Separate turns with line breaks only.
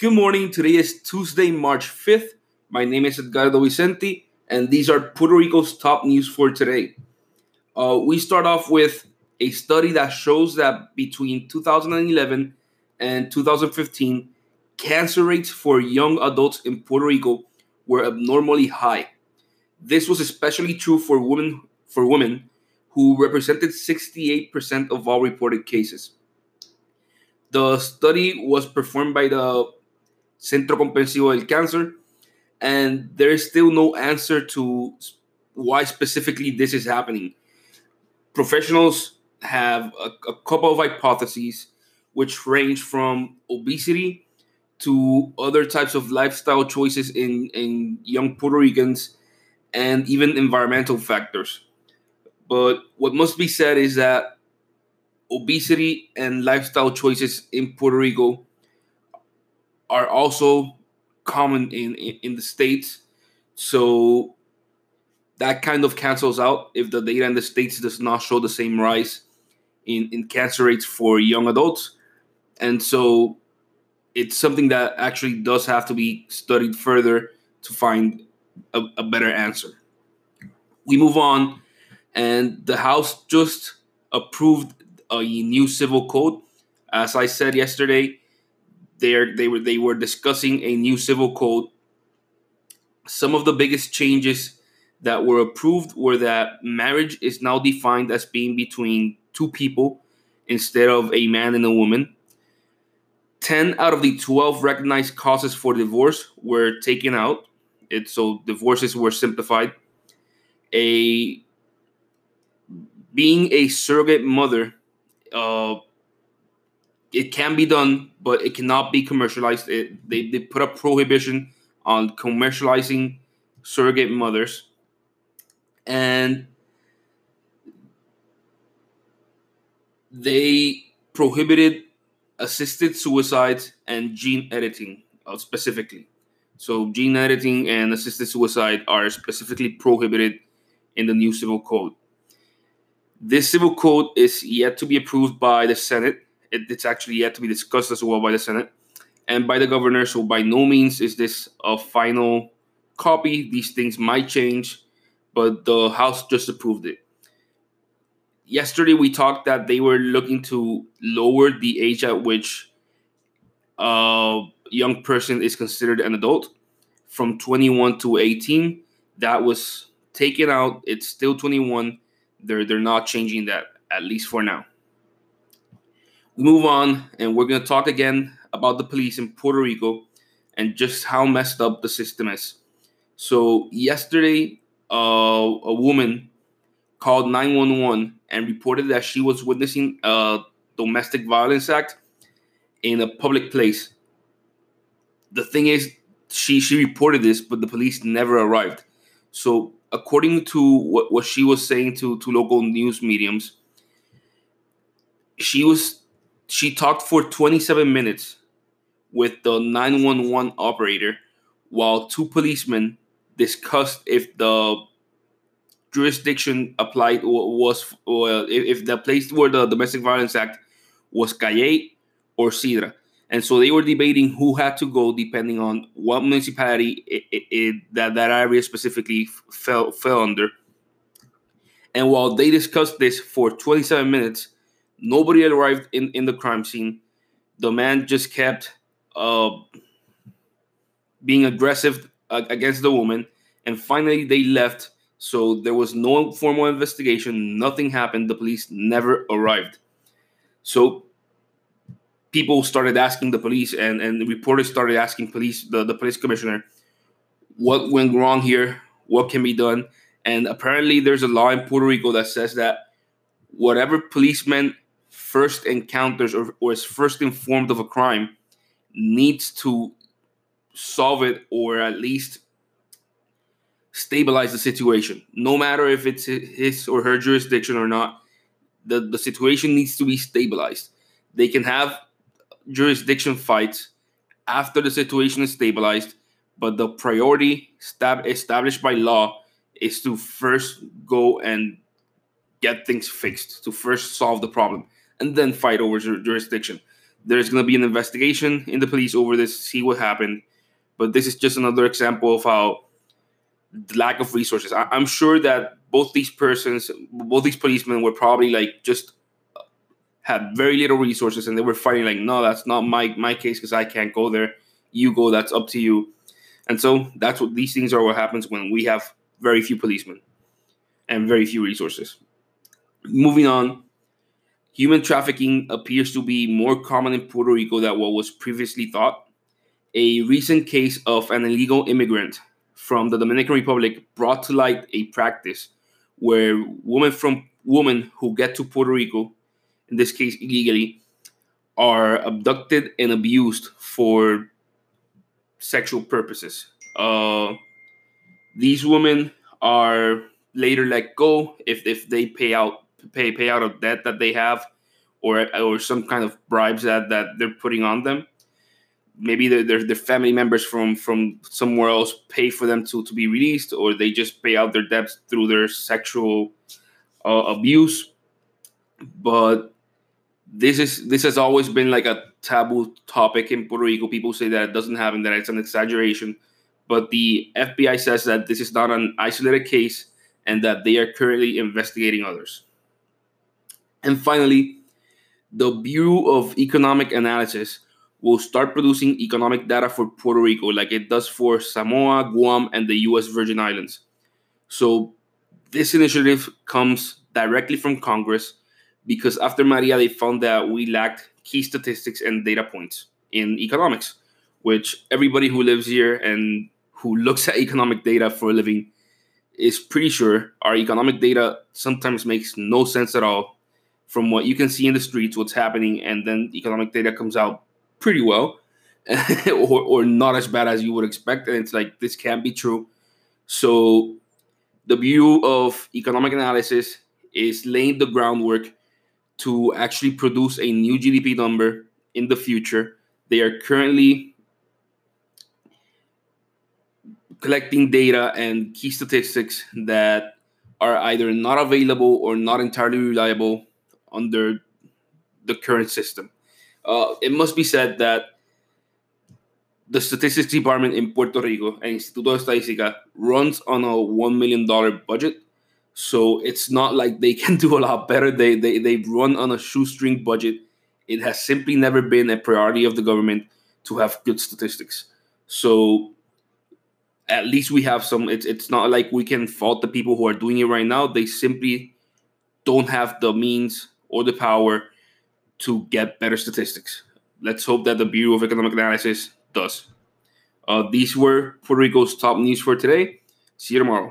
Good morning. Today is Tuesday, March 5th. My name is Edgardo Vicente, and these are Puerto Rico's top news for today. Uh, we start off with a study that shows that between 2011 and 2015, cancer rates for young adults in Puerto Rico were abnormally high. This was especially true for women for women who represented 68% of all reported cases. The study was performed by the Centro Comprensivo del Cáncer, and there is still no answer to why specifically this is happening. Professionals have a, a couple of hypotheses, which range from obesity to other types of lifestyle choices in, in young Puerto Ricans and even environmental factors. But what must be said is that obesity and lifestyle choices in Puerto Rico are also common in, in, in the states. So that kind of cancels out if the data in the states does not show the same rise in, in cancer rates for young adults. And so it's something that actually does have to be studied further to find a, a better answer. We move on, and the House just approved a new civil code. As I said yesterday, they they were they were discussing a new civil code. Some of the biggest changes that were approved were that marriage is now defined as being between two people instead of a man and a woman. 10 out of the 12 recognized causes for divorce were taken out. It, so divorces were simplified. A being a surrogate mother uh, it can be done, but it cannot be commercialized. It, they, they put a prohibition on commercializing surrogate mothers. And they prohibited assisted suicides and gene editing uh, specifically. So, gene editing and assisted suicide are specifically prohibited in the new civil code. This civil code is yet to be approved by the Senate it, it's actually yet to be discussed as well by the Senate and by the governor. So by no means is this a final copy. These things might change, but the House just approved it. Yesterday we talked that they were looking to lower the age at which a young person is considered an adult from 21 to 18. That was taken out. It's still 21. They're they're not changing that at least for now move on, and we're going to talk again about the police in Puerto Rico and just how messed up the system is. So, yesterday, uh, a woman called 911 and reported that she was witnessing a domestic violence act in a public place. The thing is, she she reported this, but the police never arrived. So, according to what, what she was saying to, to local news mediums, she was she talked for 27 minutes with the 911 operator while two policemen discussed if the jurisdiction applied was or if the place where the domestic violence act was Cayey or Cidra. And so they were debating who had to go depending on what municipality it, it, it, that that area specifically fell fell under. And while they discussed this for 27 minutes, Nobody arrived in, in the crime scene. The man just kept uh, being aggressive uh, against the woman. And finally, they left. So there was no formal investigation. Nothing happened. The police never arrived. So people started asking the police, and, and reporters started asking police, the, the police commissioner, what went wrong here? What can be done? And apparently, there's a law in Puerto Rico that says that whatever policeman first encounters or, or is first informed of a crime needs to solve it or at least stabilize the situation. No matter if it's his or her jurisdiction or not the, the situation needs to be stabilized. They can have jurisdiction fights after the situation is stabilized but the priority stab- established by law is to first go and get things fixed to first solve the problem and then fight over jurisdiction. There's going to be an investigation in the police over this, see what happened. But this is just another example of how the lack of resources. I, am sure that both these persons, both these policemen, were probably like just uh, had very little resources, and they were fighting like, no, that's not my my case because I can't go there. You go. That's up to you. And so that's what these things are. What happens when we have very few policemen and very few resources. Moving on, human trafficking appears to be more common in Puerto Rico than what was previously thought. A recent case of an illegal immigrant from the Dominican Republic brought to light a practice where women from women who get to Puerto Rico, in this case illegally, are abducted and abused for sexual purposes. Uh, these women are later let go if, if they pay out pay pay out of debt that they have or or some kind of bribes that, that they're putting on them. Maybe their, their, their family members from from somewhere else pay for them to, to be released, or they just pay out their debts through their sexual uh, abuse. But this is this has always been like a taboo topic in Puerto Rico. People say that it doesn't happen, that it's an exaggeration. But the FBI says that this is not an isolated case and that they are currently investigating others. And finally, the Bureau of Economic Analysis will start producing economic data for Puerto Rico like it does for Samoa, Guam, and the US Virgin Islands. So, this initiative comes directly from Congress because after Maria, they found that we lacked key statistics and data points in economics, which everybody who lives here and who looks at economic data for a living is pretty sure our economic data sometimes makes no sense at all from what you can see in the streets, what's happening, and then economic data comes out pretty well or, or not as bad as you would expect. And it's like, this can't be true. So the Bureau of Economic Analysis is laying the groundwork to actually produce a new GDP number in the future. They are currently collecting data and key statistics that are either not available or not entirely reliable under the current system. Uh, it must be said that the statistics department in Puerto Rico, and Instituto de Estadística, runs on a $1 million budget. So it's not like they can do a lot better. They, they, they run on a shoestring budget. It has simply never been a priority of the government to have good statistics. So at least we have some. It's, it's not like we can fault the people who are doing it right now. They simply don't have the means or the power to get better statistics. Let's hope that the Bureau of Economic Analysis does. Uh, these were Puerto Rico's top news for today. See you tomorrow.